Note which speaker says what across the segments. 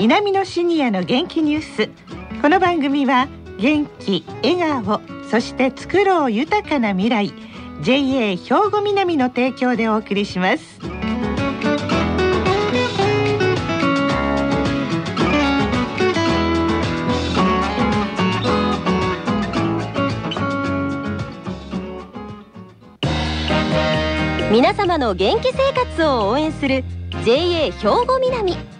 Speaker 1: 南のシニアの元気ニュース。この番組は元気笑顔そして作ろう豊かな未来 JA 兵庫南の提供でお送りします。
Speaker 2: 皆様の元気生活を応援する JA 兵庫南。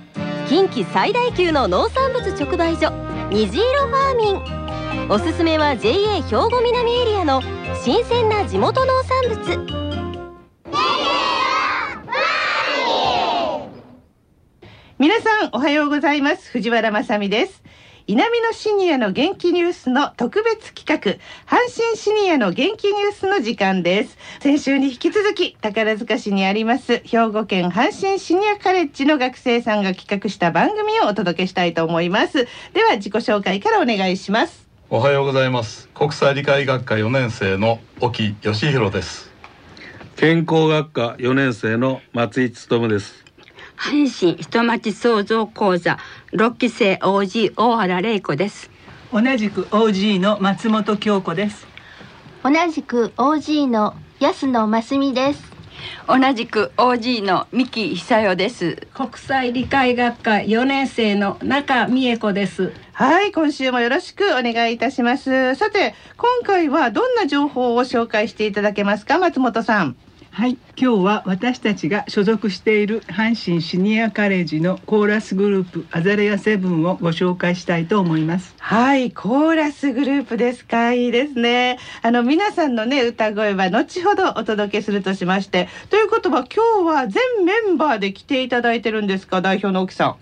Speaker 2: 近畿最大級の農産物直売所虹色ファーミン。おすすめは JA 兵庫南エリアの新鮮な地元農産物。
Speaker 1: 皆さんおはようございます。藤原まさです。南のシニアの元気ニュースの特別企画阪神シニアの元気ニュースの時間です。先週に引き続き宝塚市にあります兵庫県阪神シニアカレッジの学生さんが企画した番組をお届けしたいと思います。では自己紹介からお願いします。
Speaker 3: おはようございます。国際理解学科4年生の沖義弘です。
Speaker 4: 健康学科4年生の松井努です
Speaker 5: 阪神人町創造講座6期生 OG 大原玲子です。
Speaker 6: 同じく OG の松本京子です。
Speaker 7: 同じく OG の安野真澄です。
Speaker 8: 同じく OG の三木久代です。
Speaker 9: 国際理解学科4年生の中美恵子です。
Speaker 1: はい今週もよろしくお願いいたします。さて今回はどんな情報を紹介していただけますか松本さん
Speaker 6: はい今日は私たちが所属している阪神シニアカレッジのコーラスグループアザレアセブンをご紹介したいと思います。
Speaker 1: はいコーラスグループですか。いいですね。あの皆さんのね歌声は後ほどお届けするとしまして。ということは今日は全メンバーで来ていただいてるんですか代表の奥さん。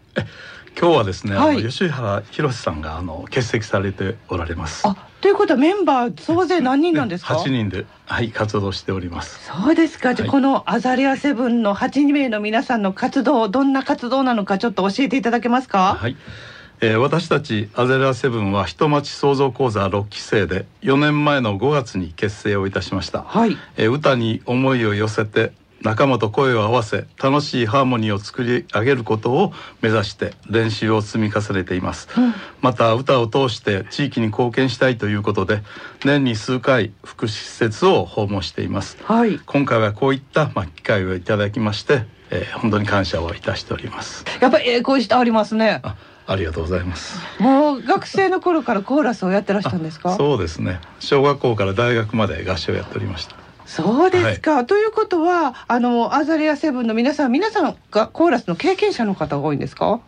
Speaker 3: 今日はですね、
Speaker 1: はい。
Speaker 3: あの吉原博さんがあの欠席されておられます。
Speaker 1: あということはメンバー総勢何人なんですか
Speaker 3: ？8人ではい活動しております
Speaker 1: そうですか。じゃあ
Speaker 3: はい
Speaker 1: このアザレアセブンの8名の皆さんの活動、どんな活動なのかちょっと教えていただけますか？
Speaker 3: はい、えー私たちアゼラセブンは人町創造講座6期生で4年前の5月に結成をいたしました、
Speaker 1: はい。
Speaker 3: えー歌に思いを寄せて仲間と声を合わせ楽しいハーモニーを作り上げることを目指して練習を積み重ねています、また歌を通して地域に貢献したいということで年に数回福祉施設を訪問しています。
Speaker 1: はい。
Speaker 3: 今回はこういった、まあ、機会をいただきまして、えー本当に感謝をいたしております。
Speaker 1: やっぱりええ声してありますね。
Speaker 3: あありがとうございます。
Speaker 1: もう学生の頃からコーラスをやってらしたんですか？
Speaker 3: そうですね。小学校から大学まで合唱をやっておりました
Speaker 1: そうですか。ということは、あのアザレアセブンの皆さん、皆さんがコーラスの経験者の方が多いんですか？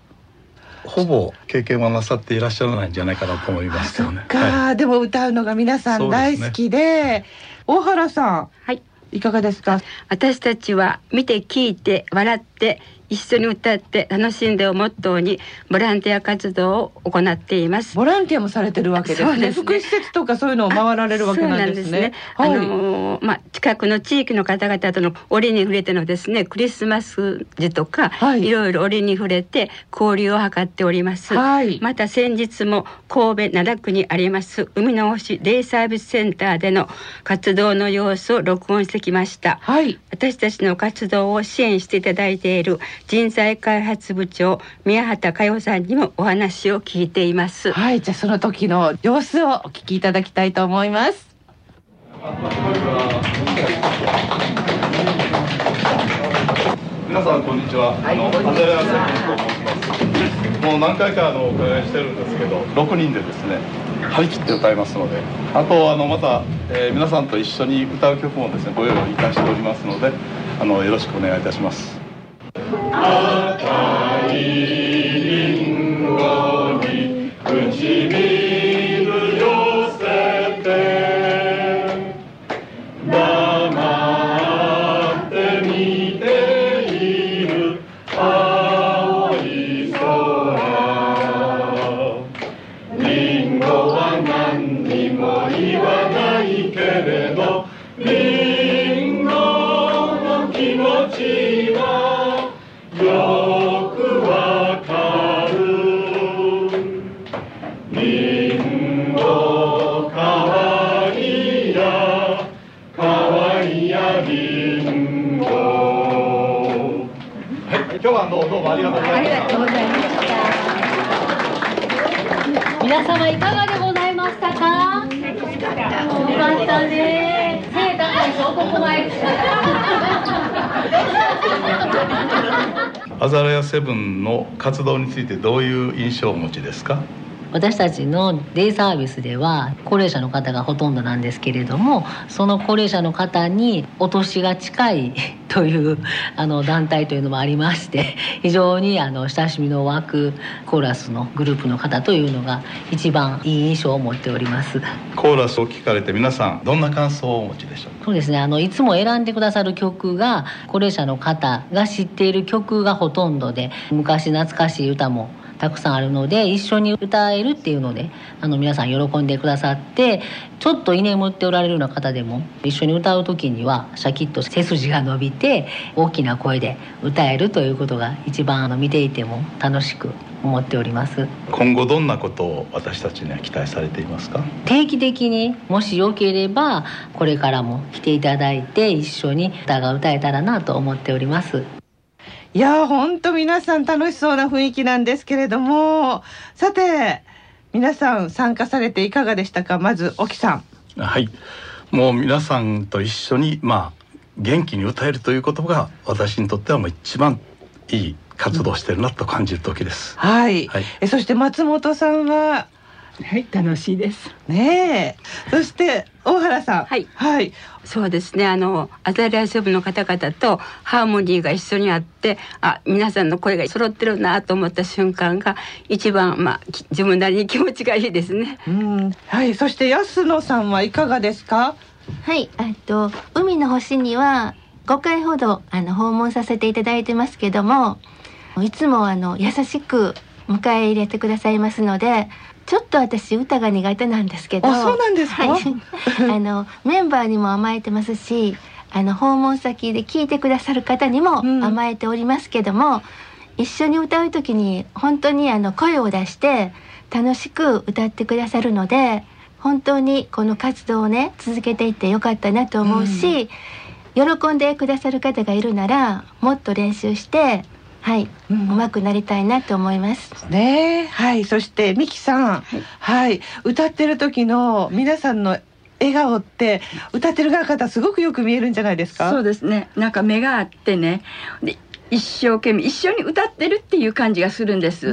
Speaker 3: ほぼ経験はなさっていらっしゃらないんじゃないかなと思い
Speaker 1: あ、
Speaker 3: ます
Speaker 1: そっ
Speaker 3: よね
Speaker 1: か、
Speaker 3: はい
Speaker 1: でも歌うのが皆さん大好きで。大原さん、
Speaker 5: はい
Speaker 1: いかがですか？
Speaker 5: 私たちは見て聞いて笑って一緒に歌って楽しんでをモットーにボランティア活動を行っています
Speaker 1: ボランティアもされてるわけですね。
Speaker 5: ね
Speaker 1: 福祉施設とかそういうのを回られるわけなんですね。
Speaker 5: そうなん
Speaker 1: はい。
Speaker 5: あのーまあ近くの地域の方々との折に触れてのですねクリスマス時とか、
Speaker 1: はい
Speaker 5: い、ろいろ折に触れて交流を図っております。
Speaker 1: はい
Speaker 5: また先日も神戸灘区にあります海の星デイサービスセンターでの活動の様子を録音してきました。
Speaker 1: はい。
Speaker 5: 私たちの活動を支援していただいている人材開発部長宮畑佳代さんにもお話を聞いています。
Speaker 1: はい、じゃあその時の様子をお聞きいただきたいと思います。
Speaker 3: 皆さんこんにちは、あのアザレアセブンと申しますもう何回かあのお伺いしてるんですけど6人でですね張り切って歌いますのであとあのまた、えー皆さんと一緒に歌う曲もですねご用意いたしておりますのであのよろしくお願いいたします今どうどうもありがとうございました
Speaker 7: ありがとうございました
Speaker 10: 皆様いかがでございましたか？よかったね背高いし男前
Speaker 3: アザラヤセブンの活動についてどういう印象をお持ちですか？
Speaker 11: 私たちのデイサービスでは高齢者の方がほとんどなんですけれどもその高齢者の方にお年が近い というあの団体というのもありまして非常にあの親しみの湧くコーラスのグループの方というのが一番いい印象を持っております。
Speaker 3: コーラスを聞かれて皆さんどんな感想をお持ちでしょう
Speaker 11: そうですね。あのいつも選んでくださる曲が高齢者の方が知っている曲がほとんどで昔懐かしい歌もたくさんあるので一緒に歌えるっていうのであの皆さん喜んでくださってちょっと居眠っておられるような方でも一緒に歌う時にはシャキッと背筋が伸びて大きな声で歌えるということが一番あの見ていても楽しく思っております。
Speaker 3: 今後どんなことを私たちには期待されていますか？
Speaker 11: 定期的にもしよければこれからも来ていただいて一緒に歌が歌えたらなと思っております
Speaker 1: いや本当皆さん楽しそうな雰囲気なんですけれども。さて皆さん参加されていかがでしたか？まず沖さ
Speaker 3: ん。はい。もう皆さんと一緒にまあ元気に歌えるということが私にとってはもう一番いい活動してるなと感じる時です、
Speaker 1: はい、はい、えそして松本さんは
Speaker 6: はい楽しいです。
Speaker 1: ねえ。そして大原さん。
Speaker 5: はい、
Speaker 1: はい、
Speaker 5: そうですね。あのアザリアセブンの方々とハーモニーが一緒にあってあ皆さんの声が揃ってるなと思った瞬間が一番まあ自分なりに気持ちがいいですね。
Speaker 1: うん。はい。そして安野さんはいかがですか？
Speaker 7: はい。えっと海の星には5回ほどあの訪問させていただいてますけどもいつもあの優しく迎え入れてくださいますのでちょっと私歌が苦手なんですけど。
Speaker 1: そうなんですか、はい、
Speaker 7: あのメンバーにも甘えてますしあの訪問先で聞いてくださる方にも甘えておりますけども、うん、一緒に歌う時に本当にあの声を出して楽しく歌ってくださるので本当にこの活動をね続けていってよかったなと思うし、うん、喜んでくださる方がいるならもっと練習してはい、うん、上手くなりたいなと思います。
Speaker 1: ねはい、そしてミキさん、はい、はい、歌ってる時の皆さんの笑顔って歌ってる方すごくよく見えるんじゃないですか？
Speaker 8: そうですね。なんか目があってね、で一生懸命一緒に歌ってるっていう感じがするんです。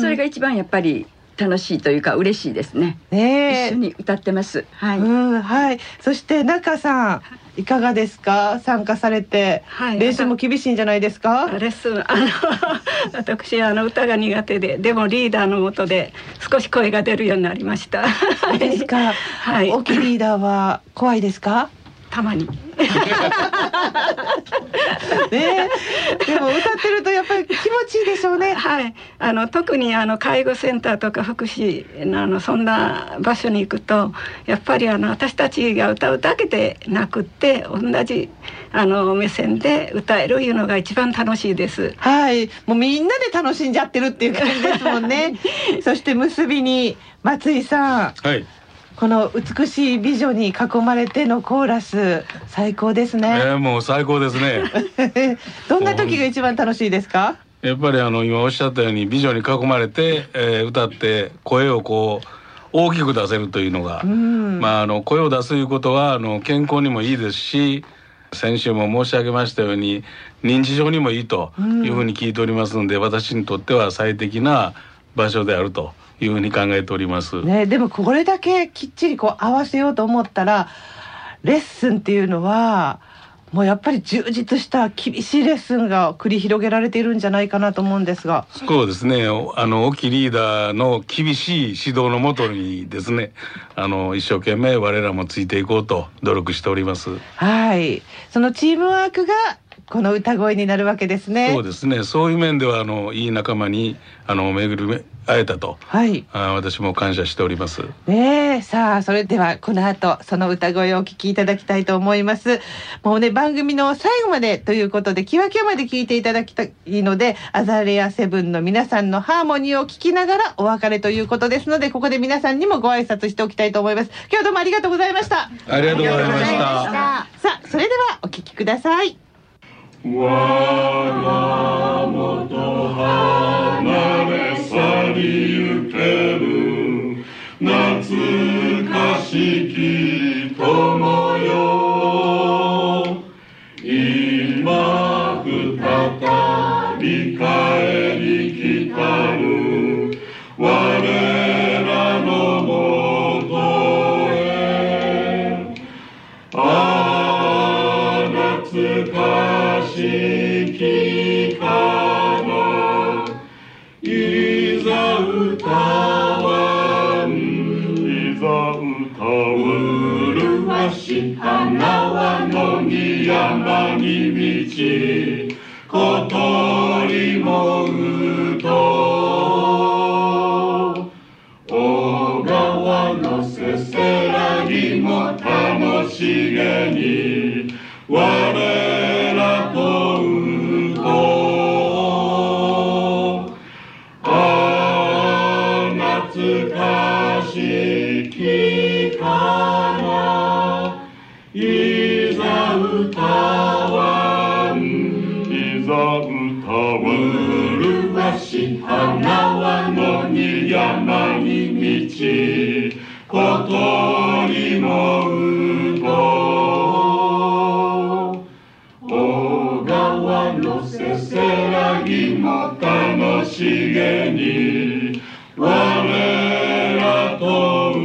Speaker 8: それが一番やっぱり楽しいというか嬉しいですね。ね一緒に歌ってます。はい。
Speaker 1: はい。そして中さん。いかがですか？参加されて、はい、練習も厳しいんじゃないですか？
Speaker 9: レッスンあの 私あの歌が苦手ででもリーダーのもとで少し声が出るようになりました
Speaker 1: ですか はい大きいリーダーは怖いですか？
Speaker 9: たまに。ね、
Speaker 1: でも歌ってるとやっぱり気持ちいいでしょうね。
Speaker 9: はい、あの特にあの介護センターとか福祉あのそんな場所に行くとやっぱりあの私たちが歌うだけでなくって同じあの目線で歌えるいうのが一番楽しいです。
Speaker 1: はい、もうみんなで楽しんじゃってるっていう感じですもんね。そして結びに松井さん。
Speaker 4: はい。
Speaker 1: この美しい美女に囲まれてのコーラス最高ですね。
Speaker 4: えー、もう最高ですね。
Speaker 1: どんな時が一番楽しいですか？
Speaker 4: やっぱりあの今おっしゃったように美女に囲まれて、えー、歌って声をこう大きく出せるというのが、まああの声を出すいうことはあの健康にもいいですし。先週も申し上げましたように認知症にもいいというふうに聞いておりますので、私にとっては最適な場所であるというふうに考えております。
Speaker 1: ね、でもこれだけきっちりこう合わせようと思ったらレッスンっていうのはもうやっぱり充実した厳しいレッスンが繰り広げられているんじゃないかなと思うんですが。
Speaker 4: そうですね。あの沖リーダーの厳しい指導のもとにですねあの一生懸命我らもついていこうと努力しております。
Speaker 1: はい。そのチームワークがこの歌声になるわけですね。
Speaker 4: そうですね。そういう面ではあのいい仲間にあの巡り会えたと、
Speaker 1: はい、
Speaker 4: あ私も感謝しております。
Speaker 1: ねさあそれではこの後その歌声をお聞きいただきたいと思います。もうね番組の最後までということでキワキワまで聞いていただきたいのでアザレアセブンの皆さんのハーモニーを聞きながらお別れということですのでここで皆さんにもご挨拶しておきたいと思います。今日どうもありがとうございました。
Speaker 4: ありがとうございました。
Speaker 1: さあそれではお聞きください。離れ去りゆける
Speaker 12: 夏しきかないざ歌わんいざ歌うるわし花は野に山に道小鳥もうと小川のせせらぎも楽しげに我道語り舞うと小川のせせらぎも楽しげに我らと歌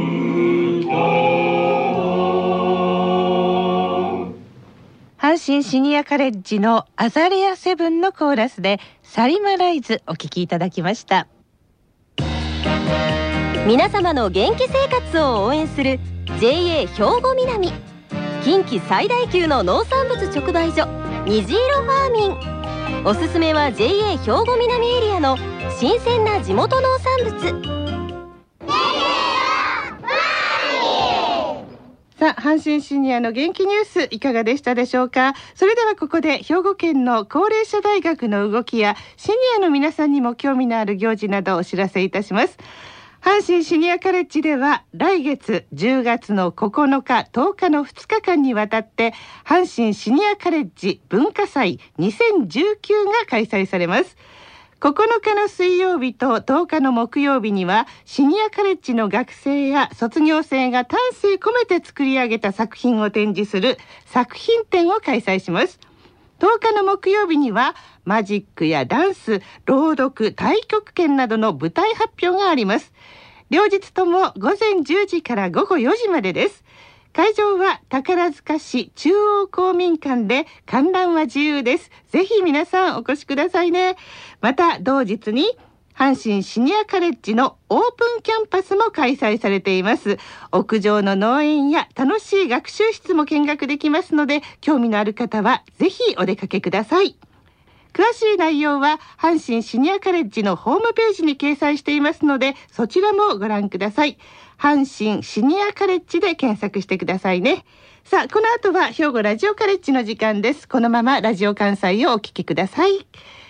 Speaker 12: う。
Speaker 1: 阪神シニアカレッジのアザレアセブンのコーラスでサリマライズお聞きいただきました。
Speaker 2: 皆様の元気生活を応援する JA 兵庫南。近畿最大級の農産物直売所虹色ファーミン。おすすめは JA 兵庫南エリアの新鮮な地元農産物。
Speaker 1: さあ阪神シニアの元気ニュースいかがでしたでしょうか？それではここで兵庫県の高齢者大学の動きやシニアの皆さんにも興味のある行事などをお知らせいたします。阪神シニアカレッジでは来月10月の9日10日の2日間にわたって阪神シニアカレッジ文化祭2019が開催されます。9日の水曜日と10日の木曜日にはシニアカレッジの学生や卒業生が丹精込めて作り上げた作品を展示する作品展を開催します。10日の木曜日にはマジックやダンス、朗読、太極拳などの舞台発表があります。両日とも午前10時から午後4時までです。会場は宝塚市中央公民館で観覧は自由です。ぜひ皆さんお越しくださいね。また同日に阪神シニアカレッジのオープンキャンパスも開催されています。屋上の農園や楽しい学習室も見学できますので興味のある方はぜひお出かけください。詳しい内容は阪神シニアカレッジのホームページに掲載していますのでそちらもご覧ください。阪神シニアカレッジで検索してくださいね。さあこの後は兵庫ラジオカレッジの時間です。このままラジオ関西をお聞きください。